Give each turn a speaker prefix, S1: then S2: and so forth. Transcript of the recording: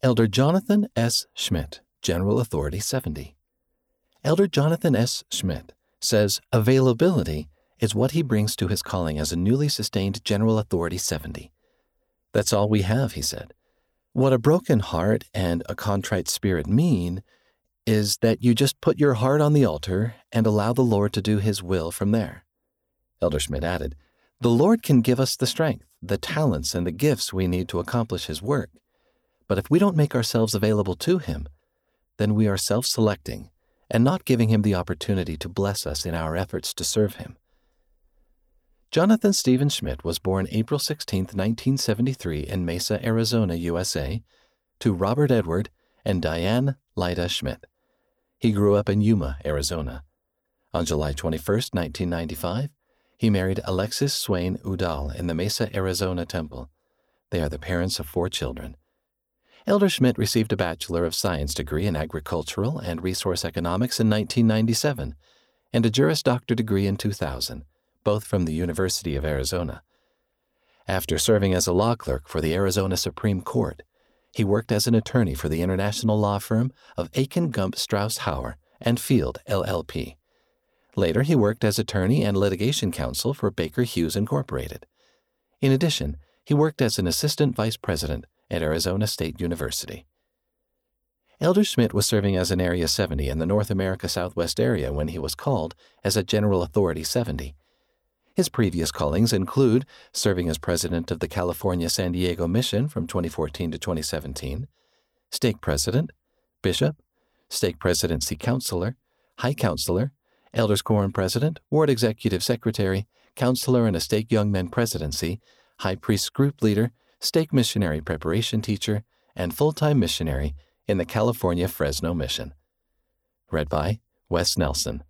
S1: Elder Jonathan S. Schmidt, General Authority 70. Elder Jonathan S. Schmidt says availability is what he brings to his calling as a newly sustained General Authority 70. That's all we have, he said. What a broken heart and a contrite spirit mean is that you just put your heart on the altar and allow the Lord to do his will from there. Elder Schmidt added, The Lord can give us the strength, the talents, and the gifts we need to accomplish his work. But if we don't make ourselves available to him, then we are self selecting and not giving him the opportunity to bless us in our efforts to serve him. Jonathan Stephen Schmidt was born April 16, 1973, in Mesa, Arizona, USA, to Robert Edward and Diane Lyda Schmidt. He grew up in Yuma, Arizona. On July 21, 1995, he married Alexis Swain Udall in the Mesa, Arizona temple. They are the parents of four children. Elder Schmidt received a Bachelor of Science degree in Agricultural and Resource Economics in 1997 and a Juris Doctor degree in 2000, both from the University of Arizona. After serving as a law clerk for the Arizona Supreme Court, he worked as an attorney for the international law firm of Akin Gump Strauss Hauer and Feld, LLP. Later, he worked as attorney and litigation counsel for Baker Hughes Incorporated. In addition, he worked as an assistant vice president at Arizona State University. Elder Schmidt was serving as an Area 70 in the North America Southwest area when he was called as a General Authority 70. His previous callings include serving as president of the California San Diego Mission from 2014 to 2017, stake president, bishop, stake presidency counselor, high counselor, elders quorum president, ward executive secretary, counselor in a stake young men presidency, high priest group leader, stake missionary preparation teacher, and full time missionary in the California Fresno Mission. Read by Wes Nelson.